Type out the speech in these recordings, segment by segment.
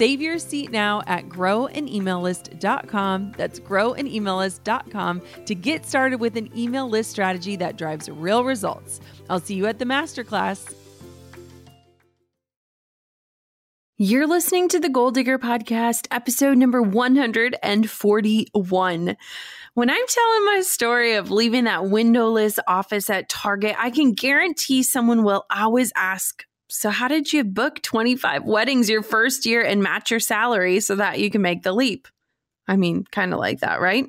Save your seat now at growanemaillist.com. That's growanemaillist.com to get started with an email list strategy that drives real results. I'll see you at the masterclass. You're listening to the Goal Digger Podcast, episode number 141. When I'm telling my story of leaving that windowless office at Target, I can guarantee someone will always ask, So, how did you book 25 weddings your first year and match your salary so that you can make the leap? I mean, kind of like that, right?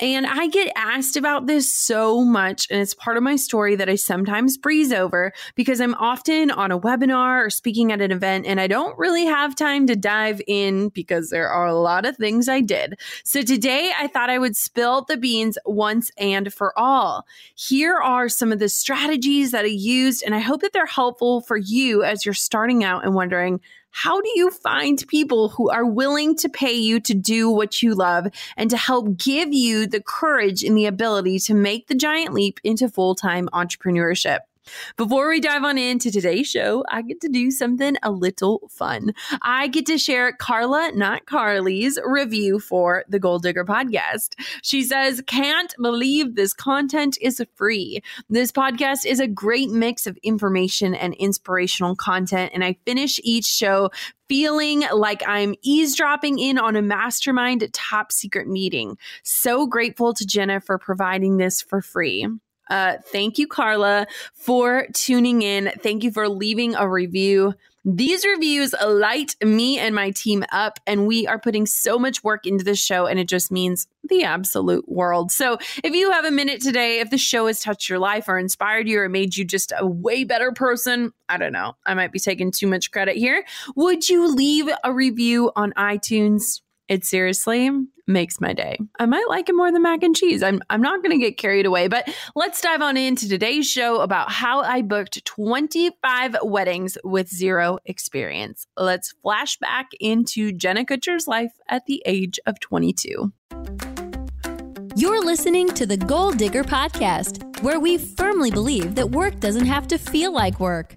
And I get asked about this so much, and it's part of my story that I sometimes breeze over because I'm often on a webinar or speaking at an event, and I don't really have time to dive in because there are a lot of things I did. So today I thought I would spill the beans once and for all. Here are some of the strategies that I used, and I hope that they're helpful for you as you're starting out and wondering, how do you find people who are willing to pay you to do what you love and to help give you the courage and the ability to make the giant leap into full time entrepreneurship? Before we dive on into today's show, I get to do something a little fun. I get to share Carla, not Carly's, review for the Goal Digger podcast. She says, Can't believe this content is free. This podcast is a great mix of information and inspirational content, and I finish each show feeling like I'm eavesdropping in on a mastermind top secret meeting. So grateful to Jenna for providing this for free. Uh, thank you, Carla, for tuning in. Thank you for leaving a review. These reviews light me and my team up, and we are putting so much work into this show, and it just means the absolute world. So, if you have a minute today, if the show has touched your life or inspired you or made you just a way better person, I don't know, I might be taking too much credit here. Would you leave a review on iTunes? It seriously makes my day. I might like it more than mac and cheese. I'm, I'm not going to get carried away, but let's dive on into today's show about how I booked 25 weddings with zero experience. Let's flash back into Jenna Kutcher's life at the age of 22. You're listening to the Goal Digger Podcast, where we firmly believe that work doesn't have to feel like work.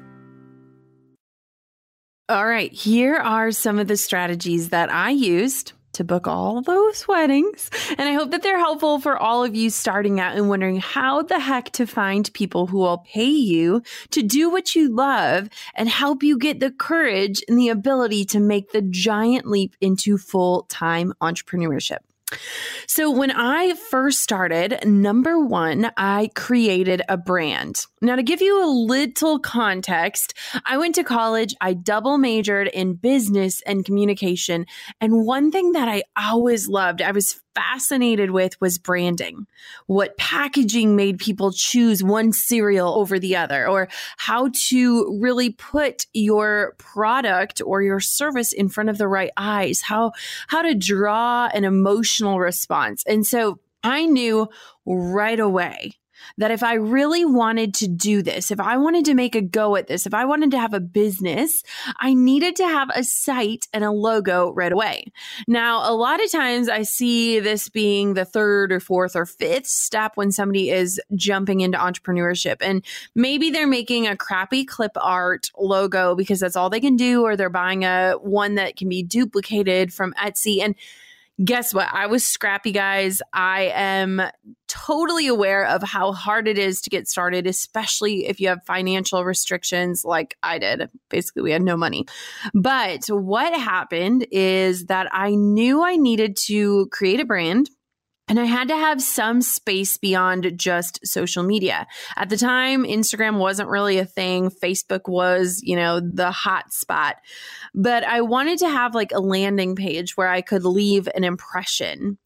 All right, here are some of the strategies that I used to book all those weddings. And I hope that they're helpful for all of you starting out and wondering how the heck to find people who will pay you to do what you love and help you get the courage and the ability to make the giant leap into full time entrepreneurship. So, when I first started, number one, I created a brand. Now, to give you a little context, I went to college, I double majored in business and communication. And one thing that I always loved, I was fascinated with was branding. What packaging made people choose one cereal over the other, or how to really put your product or your service in front of the right eyes, how, how to draw an emotional response. And so I knew right away that if I really wanted to do this, if I wanted to make a go at this, if I wanted to have a business, I needed to have a site and a logo right away. Now, a lot of times I see this being the third or fourth or fifth step when somebody is jumping into entrepreneurship. And maybe they're making a crappy clip art logo because that's all they can do, or they're buying a one that can be duplicated from Etsy. And guess what? I was scrappy, guys. I am totally aware of how hard it is to get started, especially if you have financial restrictions like I did. Basically, we had no money. But what happened is that I knew I needed to create a brand and I had to have some space beyond just social media. At the time, Instagram wasn't really a thing. Facebook was, you know, the hot spot. But I wanted to have like a landing page where I could leave an impression.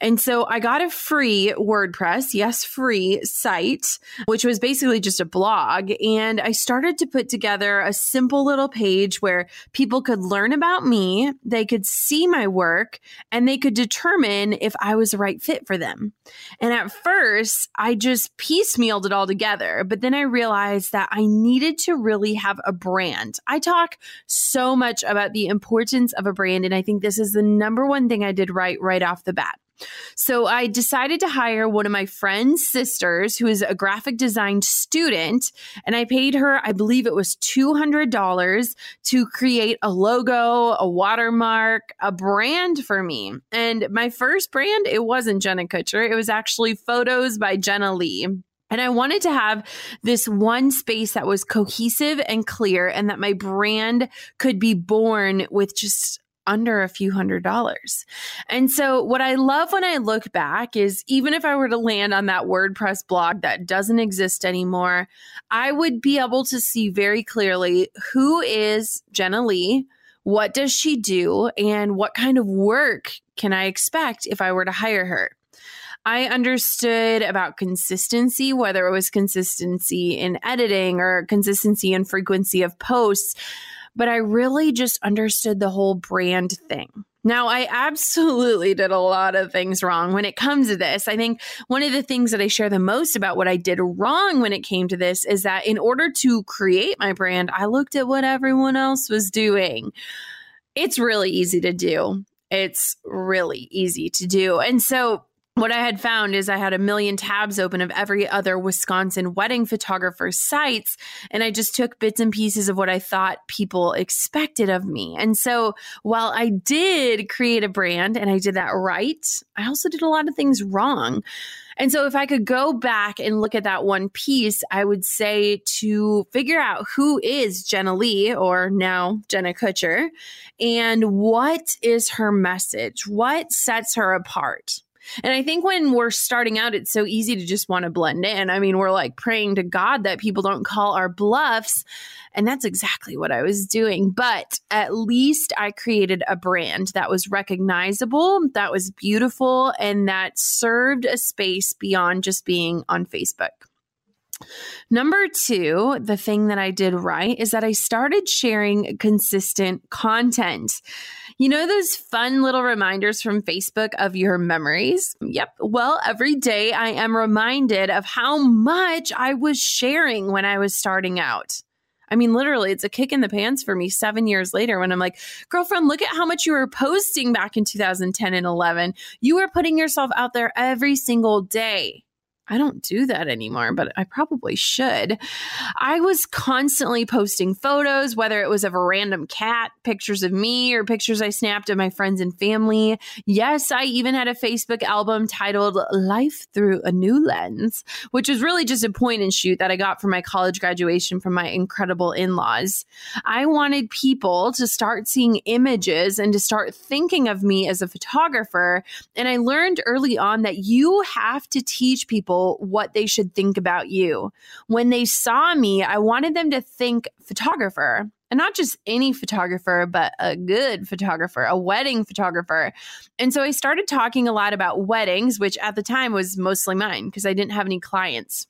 And so I got a free WordPress, yes, free site, which was basically just a blog. And I started to put together a simple little page where people could learn about me, they could see my work, and they could determine if I was the right fit fit for them. And at first, I just piecemealed it all together. But then I realized that I needed to really have a brand. I talk so much about the importance of a brand. And I think this is the number one thing I did right, right off the bat. So I decided to hire one of my friend's sisters who is a graphic design student. And I paid her, I believe it was $200 to create a logo, a watermark, a brand for me. And my first brand, it wasn't Jenna Kutcher, it was actually Photos by Jenna Lee. And I wanted to have this one space that was cohesive and clear, and that my brand could be born with just under a few hundred dollars. And so, what I love when I look back is even if I were to land on that WordPress blog that doesn't exist anymore, I would be able to see very clearly who is Jenna Lee, what does she do, and what kind of work can I expect if I were to hire her. I understood about consistency, whether it was consistency in editing or consistency in frequency of posts but I really just understood the whole brand thing. Now, I absolutely did a lot of things wrong when it comes to this. I think one of the things that I share the most about what I did wrong when it came to this is that in order to create my brand, I looked at what everyone else was doing. It's really easy to do. It's really easy to do. And so what I had found is I had a million tabs open of every other Wisconsin wedding photographer sites. And I just took bits and pieces of what I thought people expected of me. And so while I did create a brand and I did that right, I also did a lot of things wrong. And so if I could go back and look at that one piece, I would say to figure out who is Jenna Lee or now Jenna Kutcher and what is her message? What sets her apart? And I think when we're starting out, it's so easy to just want to blend in. I mean, we're like praying to God that people don't call our bluffs. And that's exactly what I was doing. But at least I created a brand that was recognizable, that was beautiful, and that served a space beyond just being on Facebook. Number two, the thing that I did right is that I started sharing consistent content. You know, those fun little reminders from Facebook of your memories? Yep. Well, every day I am reminded of how much I was sharing when I was starting out. I mean, literally, it's a kick in the pants for me seven years later when I'm like, girlfriend, look at how much you were posting back in 2010 and 11. You were putting yourself out there every single day. I don't do that anymore, but I probably should. I was constantly posting photos, whether it was of a random cat, pictures of me, or pictures I snapped of my friends and family. Yes, I even had a Facebook album titled Life Through a New Lens, which was really just a point and shoot that I got for my college graduation from my incredible in laws. I wanted people to start seeing images and to start thinking of me as a photographer. And I learned early on that you have to teach people people what they should think about you. When they saw me, I wanted them to think photographer and not just any photographer, but a good photographer, a wedding photographer. And so I started talking a lot about weddings, which at the time was mostly mine because I didn't have any clients.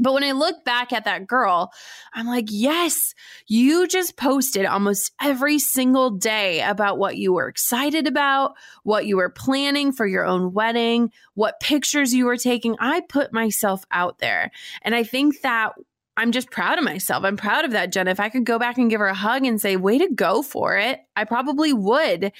But when I look back at that girl, I'm like, yes, you just posted almost every single day about what you were excited about, what you were planning for your own wedding, what pictures you were taking. I put myself out there. And I think that I'm just proud of myself. I'm proud of that, Jenna. If I could go back and give her a hug and say, way to go for it, I probably would.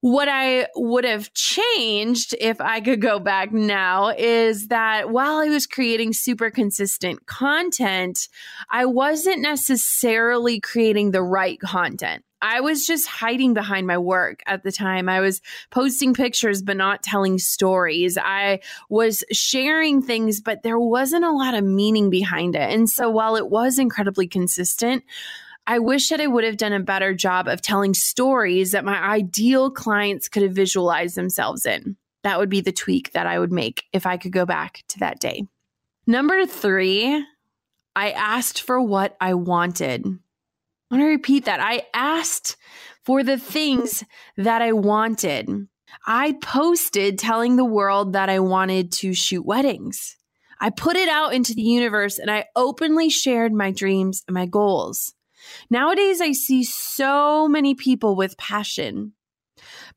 What I would have changed if I could go back now is that while I was creating super consistent content, I wasn't necessarily creating the right content. I was just hiding behind my work at the time. I was posting pictures, but not telling stories. I was sharing things, but there wasn't a lot of meaning behind it. And so while it was incredibly consistent, I wish that I would have done a better job of telling stories that my ideal clients could have visualized themselves in. That would be the tweak that I would make if I could go back to that day. Number three, I asked for what I wanted. I want to repeat that. I asked for the things that I wanted. I posted telling the world that I wanted to shoot weddings. I put it out into the universe and I openly shared my dreams and my goals. Nowadays, I see so many people with passion,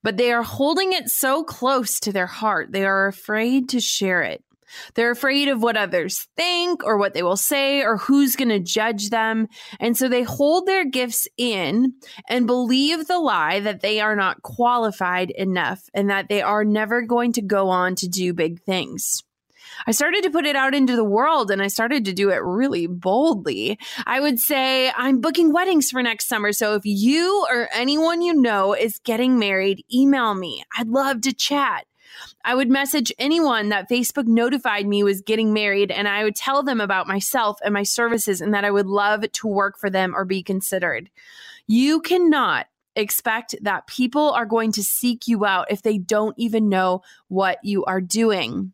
but they are holding it so close to their heart. They are afraid to share it. They're afraid of what others think or what they will say or who's going to judge them. And so they hold their gifts in and believe the lie that they are not qualified enough and that they are never going to go on to do big things. I started to put it out into the world and I started to do it really boldly. I would say, I'm booking weddings for next summer. So if you or anyone you know is getting married, email me. I'd love to chat. I would message anyone that Facebook notified me was getting married, and I would tell them about myself and my services and that I would love to work for them or be considered. You cannot expect that people are going to seek you out if they don't even know what you are doing.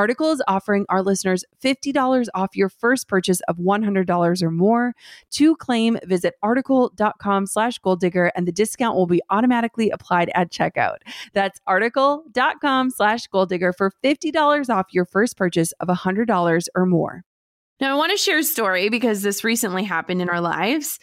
Article is offering our listeners $50 off your first purchase of $100 or more. To claim, visit article.com slash goal digger and the discount will be automatically applied at checkout. That's article.com slash goal digger for $50 off your first purchase of $100 or more. Now, I want to share a story because this recently happened in our lives.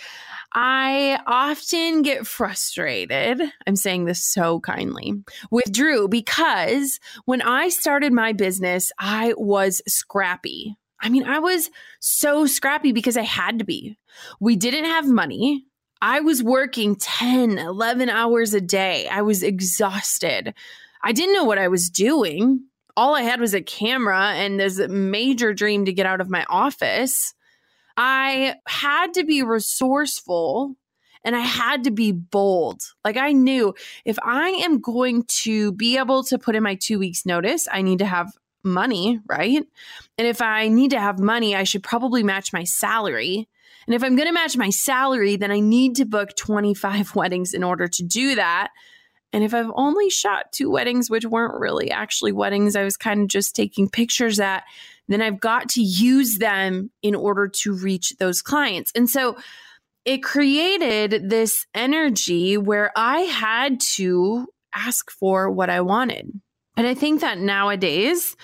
I often get frustrated. I'm saying this so kindly with Drew because when I started my business, I was scrappy. I mean, I was so scrappy because I had to be. We didn't have money. I was working 10, 11 hours a day. I was exhausted. I didn't know what I was doing all I had was a camera and this major dream to get out of my office. I had to be resourceful and I had to be bold. Like I knew if I am going to be able to put in my two weeks notice, I need to have money, right? And if I need to have money, I should probably match my salary. And if I'm going to match my salary, then I need to book 25 weddings in order to do that. And if I've only shot two weddings, which weren't really actually weddings, I was kind of just taking pictures at, then I've got to use them in order to reach those clients. And so it created this energy where I had to ask for what I wanted. And I think that nowadays,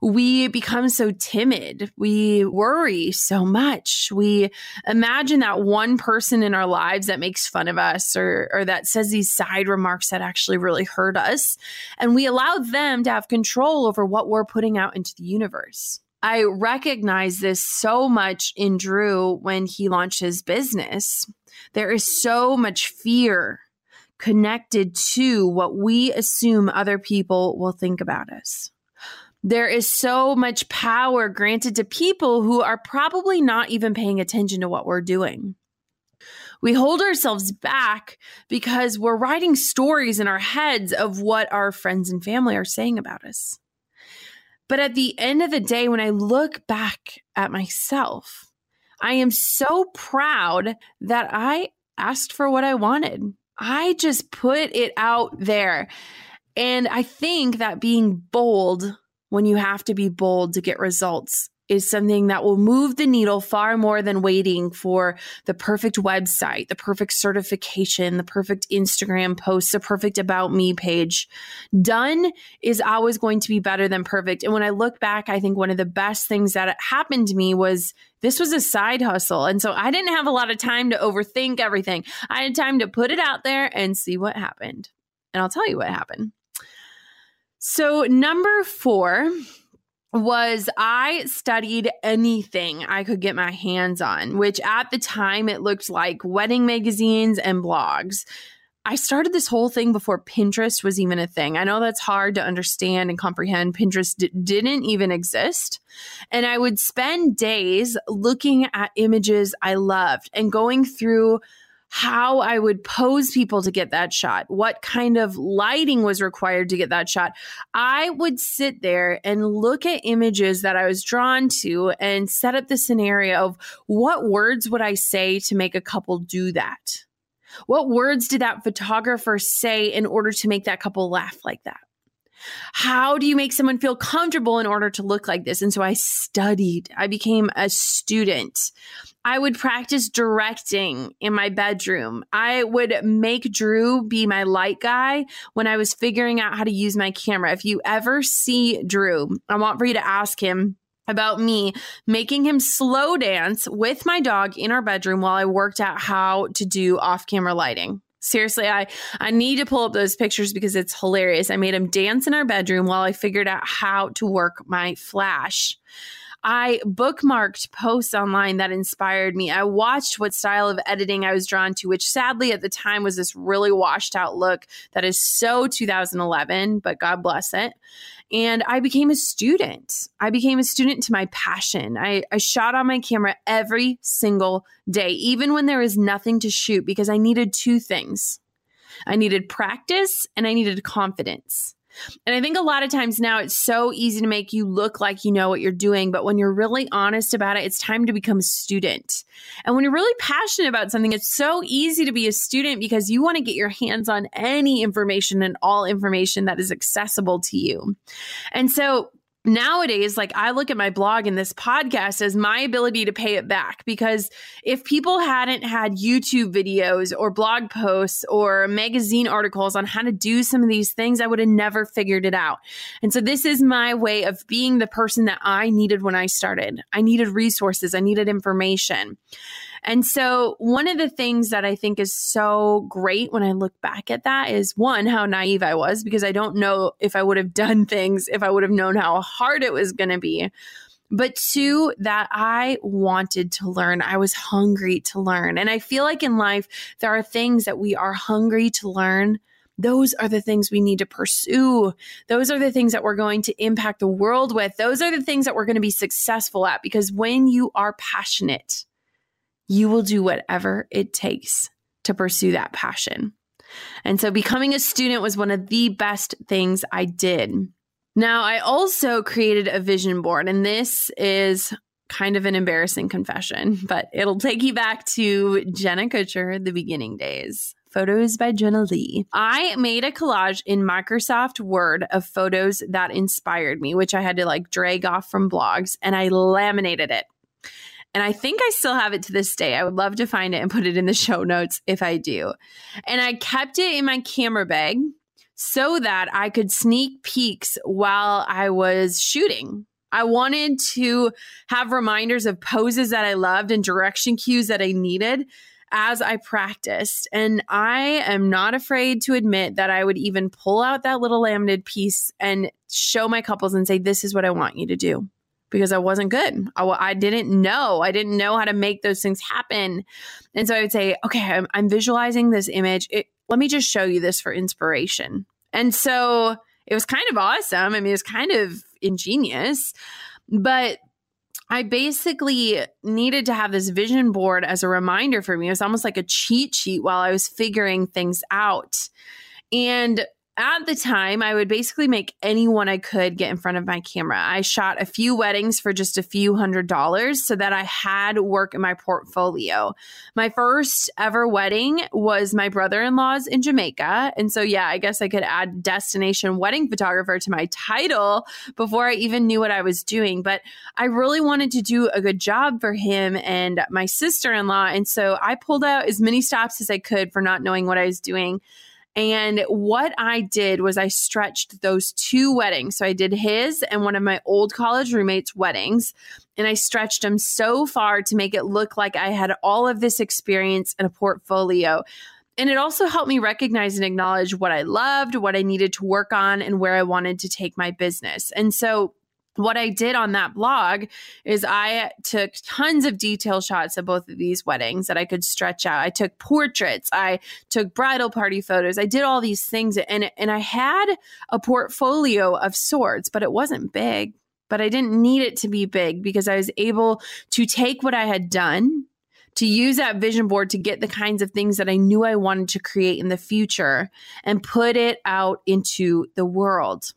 we become so timid. We worry so much. We imagine that one person in our lives that makes fun of us or, or that says these side remarks that actually really hurt us. And we allow them to have control over what we're putting out into the universe. I recognize this so much in Drew when he launched his business. There is so much fear connected to what we assume other people will think about us. There is so much power granted to people who are probably not even paying attention to what we're doing. We hold ourselves back because we're writing stories in our heads of what our friends and family are saying about us. But at the end of the day, when I look back at myself, I am so proud that I asked for what I wanted. I just put it out there. And I think that being bold when you have to be bold to get results is something that will move the needle far more than waiting for the perfect website, the perfect certification, the perfect Instagram post, the perfect about me page. Done is always going to be better than perfect. And when I look back, I think one of the best things that happened to me was this was a side hustle. And so I didn't have a lot of time to overthink everything. I had time to put it out there and see what happened. And I'll tell you what happened. So, number four was I studied anything I could get my hands on, which at the time it looked like wedding magazines and blogs. I started this whole thing before Pinterest was even a thing. I know that's hard to understand and comprehend. Pinterest d- didn't even exist. And I would spend days looking at images I loved and going through how I would pose people to get that shot, what kind of lighting was required to get that shot. I would sit there and look at images that I was drawn to and set up the scenario of what words would I say to make a couple do that? What words did that photographer say in order to make that couple laugh like that? How do you make someone feel comfortable in order to look like this? And so I studied, I became a student. I would practice directing in my bedroom. I would make Drew be my light guy when I was figuring out how to use my camera. If you ever see Drew, I want for you to ask him about me making him slow dance with my dog in our bedroom while I worked out how to do off camera lighting. Seriously, I I need to pull up those pictures because it's hilarious. I made him dance in our bedroom while I figured out how to work my flash. I bookmarked posts online that inspired me. I watched what style of editing I was drawn to, which sadly at the time was this really washed out look that is so 2011, but God bless it. And I became a student. I became a student to my passion. I, I shot on my camera every single day, even when there was nothing to shoot, because I needed two things I needed practice and I needed confidence. And I think a lot of times now it's so easy to make you look like you know what you're doing. But when you're really honest about it, it's time to become a student. And when you're really passionate about something, it's so easy to be a student because you want to get your hands on any information and all information that is accessible to you. And so nowadays, like I look at my blog and this podcast as my ability to pay it back because if people hadn't had YouTube videos or blog posts or magazine articles on how to do some of these things, I would have never figured it out. And so this is my way of being the person that I needed when I started. I needed resources, I needed information. And so, one of the things that I think is so great when I look back at that is one, how naive I was, because I don't know if I would have done things if I would have known how hard it was going to be. But two, that I wanted to learn. I was hungry to learn. And I feel like in life, there are things that we are hungry to learn those are the things we need to pursue. Those are the things that we're going to impact the world with. Those are the things that we're going to be successful at because when you are passionate, you will do whatever it takes to pursue that passion. And so becoming a student was one of the best things I did. Now, I also created a vision board, and this is kind of an embarrassing confession, but it'll take you back to Jenna Kutcher, the beginning days. Photos by Jenna Lee. I made a collage in Microsoft Word of photos that inspired me, which I had to like drag off from blogs, and I laminated it. And I think I still have it to this day. I would love to find it and put it in the show notes if I do. And I kept it in my camera bag so that I could sneak peeks while I was shooting. I wanted to have reminders of poses that I loved and direction cues that I needed as I practiced. And I am not afraid to admit that I would even pull out that little laminated piece and show my couples and say, This is what I want you to do because I wasn't good. I, I, didn't know. I didn't know how to make those things happen. And so I would say, okay, I'm, I'm visualizing this image. It, let me just show you this for inspiration. And so it was kind of awesome. I mean, it was kind of ingenious, but I basically needed to have this vision board as a reminder for me. It was almost like a cheat sheet while I was figuring things out. And at the time, I would basically make anyone I could get in front of my camera. I shot a few weddings for just a few hundred dollars so that I had work in my portfolio. My first ever wedding was my brother in law's in Jamaica. And so, yeah, I guess I could add destination wedding photographer to my title before I even knew what I was doing. But I really wanted to do a good job for him and my sister in law. And so I pulled out as many stops as I could for not knowing what I was doing. And what I did was I stretched those two weddings. So I did his and one of my old college roommates' weddings. And I stretched them so far to make it look like I had all of this experience in a portfolio. And it also helped me recognize and acknowledge what I loved, what I needed to work on, and where I wanted to take my business. And so what I did on that blog is I took tons of detail shots of both of these weddings that I could stretch out. I took portraits, I took bridal party photos. I did all these things and and I had a portfolio of sorts, but it wasn't big. But I didn't need it to be big because I was able to take what I had done to use that vision board to get the kinds of things that I knew I wanted to create in the future and put it out into the world.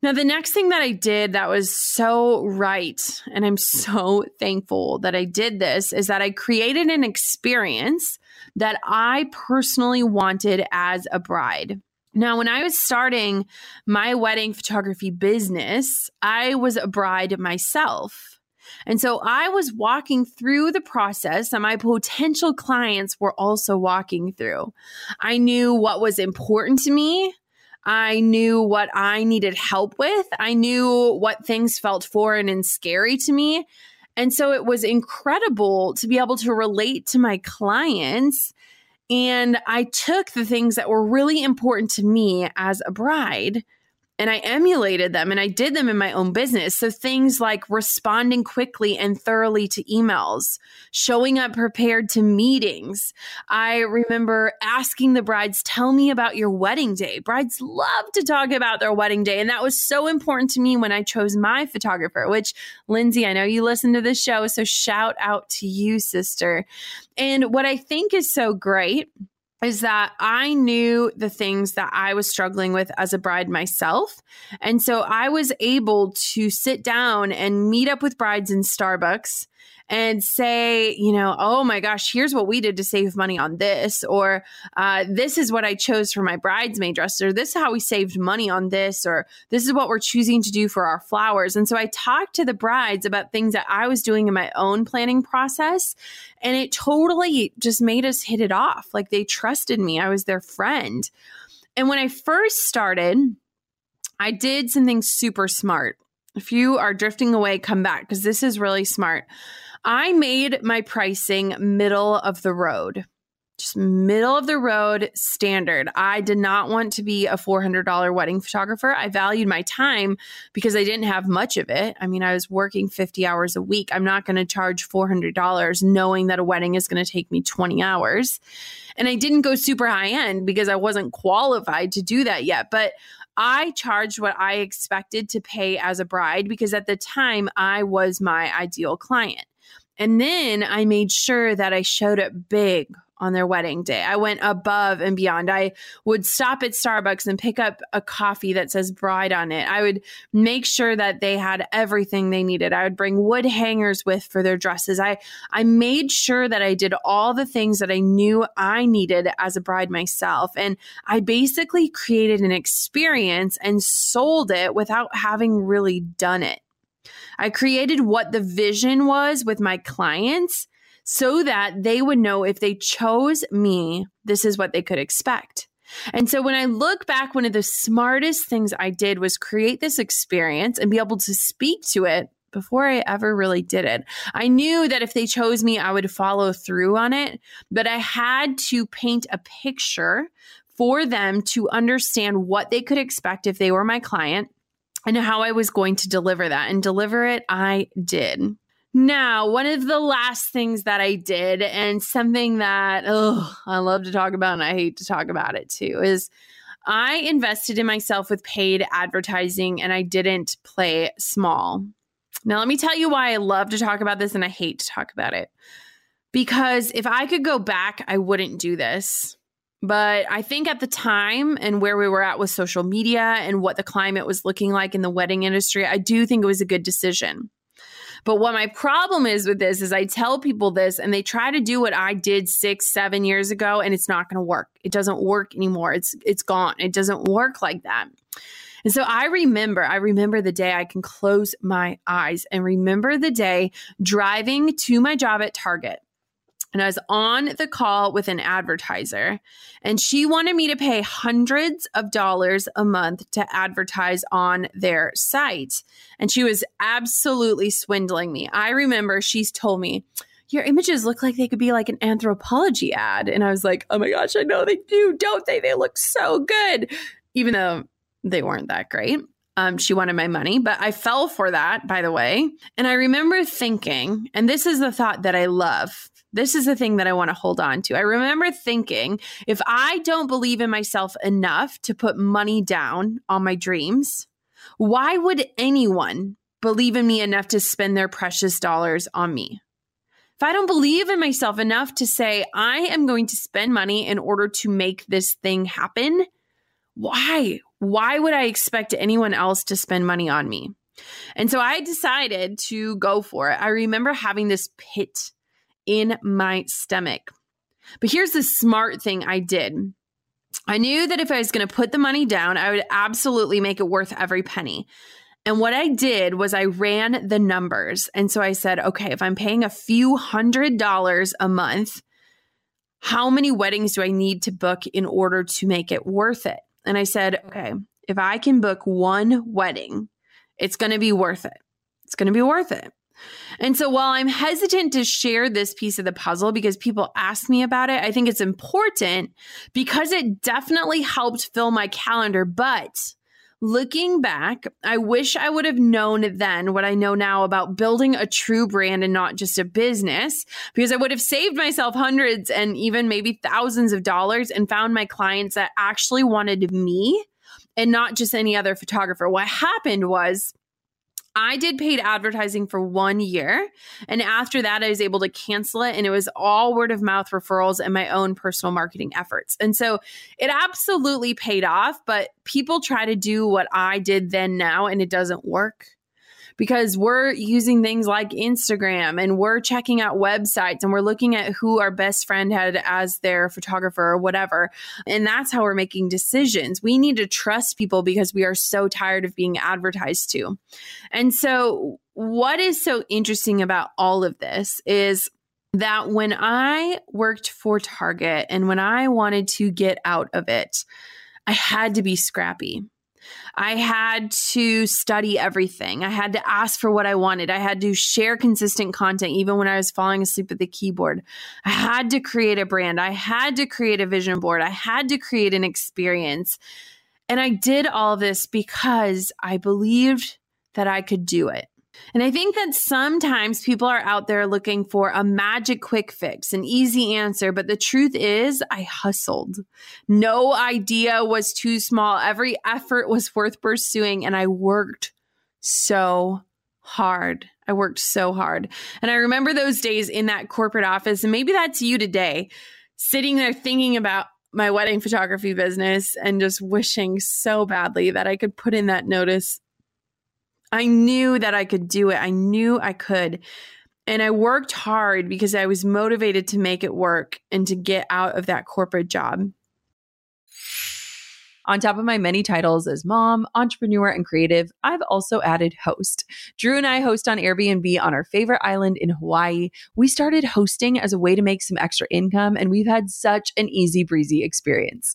Now, the next thing that I did that was so right, and I'm so thankful that I did this, is that I created an experience that I personally wanted as a bride. Now, when I was starting my wedding photography business, I was a bride myself. And so I was walking through the process that my potential clients were also walking through. I knew what was important to me. I knew what I needed help with. I knew what things felt foreign and scary to me. And so it was incredible to be able to relate to my clients. And I took the things that were really important to me as a bride and I emulated them and I did them in my own business. So things like responding quickly and thoroughly to emails, showing up prepared to meetings. I remember asking the brides, tell me about your wedding day. Brides love to talk about their wedding day. And that was so important to me when I chose my photographer, which Lindsay, I know you listen to this show. So shout out to you, sister. And what I think is so great is that I knew the things that I was struggling with as a bride myself. And so I was able to sit down and meet up with brides in Starbucks and say, you know, oh my gosh, here's what we did to save money on this, or uh, this is what I chose for my bridesmaid dress, or this is how we saved money on this, or this is what we're choosing to do for our flowers. And so I talked to the brides about things that I was doing in my own planning process. And it totally just made us hit it off. Like they trusted me, I was their friend. And when I first started, I did something super smart. If you are drifting away, come back because this is really smart. I made my pricing middle of the road, just middle of the road standard. I did not want to be a $400 wedding photographer. I valued my time because I didn't have much of it. I mean, I was working 50 hours a week. I'm not going to charge $400 knowing that a wedding is going to take me 20 hours. And I didn't go super high end because I wasn't qualified to do that yet. But I charged what I expected to pay as a bride because at the time I was my ideal client. And then I made sure that I showed up big on their wedding day. I went above and beyond. I would stop at Starbucks and pick up a coffee that says bride on it. I would make sure that they had everything they needed. I would bring wood hangers with for their dresses. I I made sure that I did all the things that I knew I needed as a bride myself. And I basically created an experience and sold it without having really done it. I created what the vision was with my clients so that they would know if they chose me, this is what they could expect. And so when I look back, one of the smartest things I did was create this experience and be able to speak to it before I ever really did it. I knew that if they chose me, I would follow through on it, but I had to paint a picture for them to understand what they could expect if they were my client and how I was going to deliver that. And deliver it, I did. Now, one of the last things that I did, and something that oh, I love to talk about and I hate to talk about it too, is I invested in myself with paid advertising and I didn't play small. Now, let me tell you why I love to talk about this and I hate to talk about it. Because if I could go back, I wouldn't do this. But I think at the time and where we were at with social media and what the climate was looking like in the wedding industry, I do think it was a good decision. But what my problem is with this is I tell people this and they try to do what I did six, seven years ago, and it's not going to work. It doesn't work anymore. It's it's gone. It doesn't work like that. And so I remember, I remember the day I can close my eyes and remember the day driving to my job at Target and I was on the call with an advertiser, and she wanted me to pay hundreds of dollars a month to advertise on their site. And she was absolutely swindling me. I remember she's told me, Your images look like they could be like an Anthropologie ad. And I was like, Oh my gosh, I know they do, don't they? They look so good, even though they weren't that great. Um, she wanted my money, but I fell for that, by the way. And I remember thinking, and this is the thought that I love this is the thing that I want to hold on to. I remember thinking if I don't believe in myself enough to put money down on my dreams, why would anyone believe in me enough to spend their precious dollars on me? If I don't believe in myself enough to say, I am going to spend money in order to make this thing happen, why? Why would I expect anyone else to spend money on me? And so I decided to go for it. I remember having this pit in my stomach. But here's the smart thing I did. I knew that if I was going to put the money down, I would absolutely make it worth every penny. And what I did was I ran the numbers. And so I said, okay, if I'm paying a few hundred dollars a month, how many weddings do I need to book in order to make it worth it? And I said, okay, if I can book one wedding, it's going to be worth it. It's going to be worth it. And so while I'm hesitant to share this piece of the puzzle because people ask me about it, I think it's important because it definitely helped fill my calendar. But looking back, I wish I would have known then what I know now about building a true brand and not just a business, because I would have saved myself hundreds and even maybe thousands of dollars and found my clients that actually wanted me and not just any other photographer. What happened was, I did paid advertising for one year. And after that, I was able to cancel it. And it was all word of mouth referrals and my own personal marketing efforts. And so it absolutely paid off. But people try to do what I did then now, and it doesn't work because we're using things like Instagram and we're checking out websites and we're looking at who our best friend had as their photographer or whatever. And that's how we're making decisions. We need to trust people because we are so tired of being advertised to. And so, what is so interesting about all of this is that when I worked for Target and when I wanted to get out of it, I had to be scrappy. I had to study everything. I had to ask for what I wanted. I had to share consistent content even when I was falling asleep at the keyboard. I had to create a brand. I had to create a vision board. I had to create an experience. And I did all this because I believed that I could do it. And I think that sometimes people are out there looking for a magic quick fix, an easy answer. But the truth is, I hustled. No idea was too small. Every effort was worth pursuing. And I worked so hard. I worked so hard. And I remember those days in that corporate office. And maybe that's you today, sitting there thinking about, my wedding photography business and just wishing so badly that I could put in that notice I knew that I could do it. I knew I could. And I worked hard because I was motivated to make it work and to get out of that corporate job. On top of my many titles as mom, entrepreneur, and creative, I've also added host. Drew and I host on Airbnb on our favorite island in Hawaii. We started hosting as a way to make some extra income, and we've had such an easy breezy experience.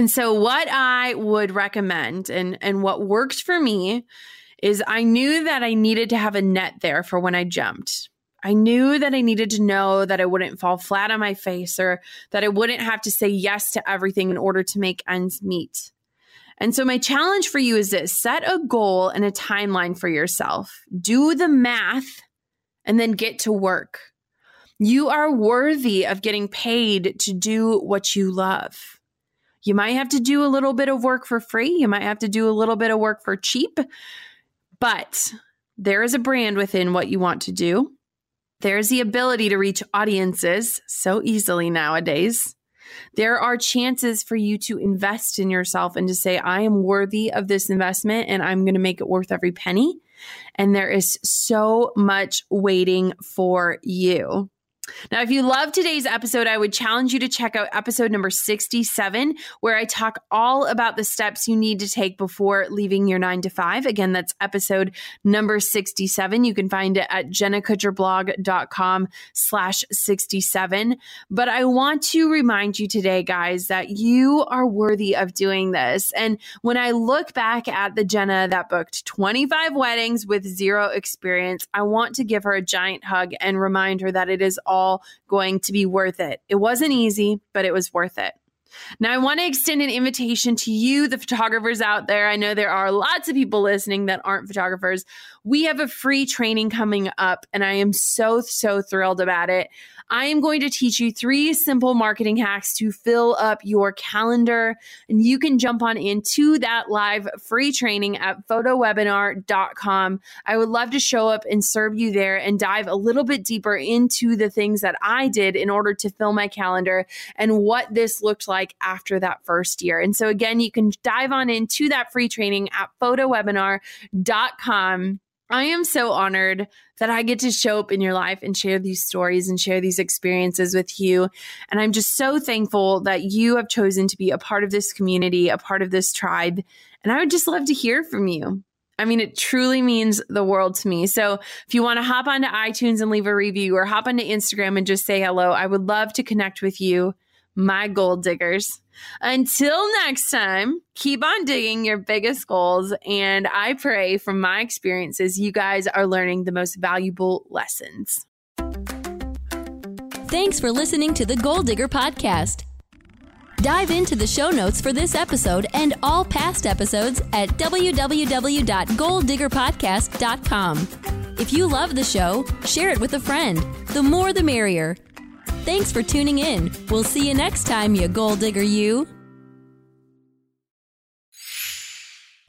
And so what I would recommend and and what worked for me is I knew that I needed to have a net there for when I jumped. I knew that I needed to know that I wouldn't fall flat on my face or that I wouldn't have to say yes to everything in order to make ends meet. And so, my challenge for you is this set a goal and a timeline for yourself. Do the math and then get to work. You are worthy of getting paid to do what you love. You might have to do a little bit of work for free. You might have to do a little bit of work for cheap, but there is a brand within what you want to do. There's the ability to reach audiences so easily nowadays. There are chances for you to invest in yourself and to say, I am worthy of this investment and I'm going to make it worth every penny. And there is so much waiting for you. Now, if you love today's episode, I would challenge you to check out episode number 67, where I talk all about the steps you need to take before leaving your nine to five. Again, that's episode number 67. You can find it at jennakutcherblog.com slash 67. But I want to remind you today, guys, that you are worthy of doing this. And when I look back at the Jenna that booked 25 weddings with zero experience, I want to give her a giant hug and remind her that it is all all going to be worth it. It wasn't easy, but it was worth it. Now, I want to extend an invitation to you, the photographers out there. I know there are lots of people listening that aren't photographers. We have a free training coming up, and I am so, so thrilled about it. I am going to teach you three simple marketing hacks to fill up your calendar. And you can jump on into that live free training at photowebinar.com. I would love to show up and serve you there and dive a little bit deeper into the things that I did in order to fill my calendar and what this looked like after that first year. And so, again, you can dive on into that free training at photowebinar.com. I am so honored that I get to show up in your life and share these stories and share these experiences with you. And I'm just so thankful that you have chosen to be a part of this community, a part of this tribe. And I would just love to hear from you. I mean, it truly means the world to me. So if you want to hop onto iTunes and leave a review or hop onto Instagram and just say hello, I would love to connect with you my goal diggers. Until next time, keep on digging your biggest goals. And I pray from my experiences, you guys are learning the most valuable lessons. Thanks for listening to the Goal Digger Podcast. Dive into the show notes for this episode and all past episodes at www.goaldiggerpodcast.com. If you love the show, share it with a friend. The more the merrier. Thanks for tuning in. We'll see you next time, you goal digger, you.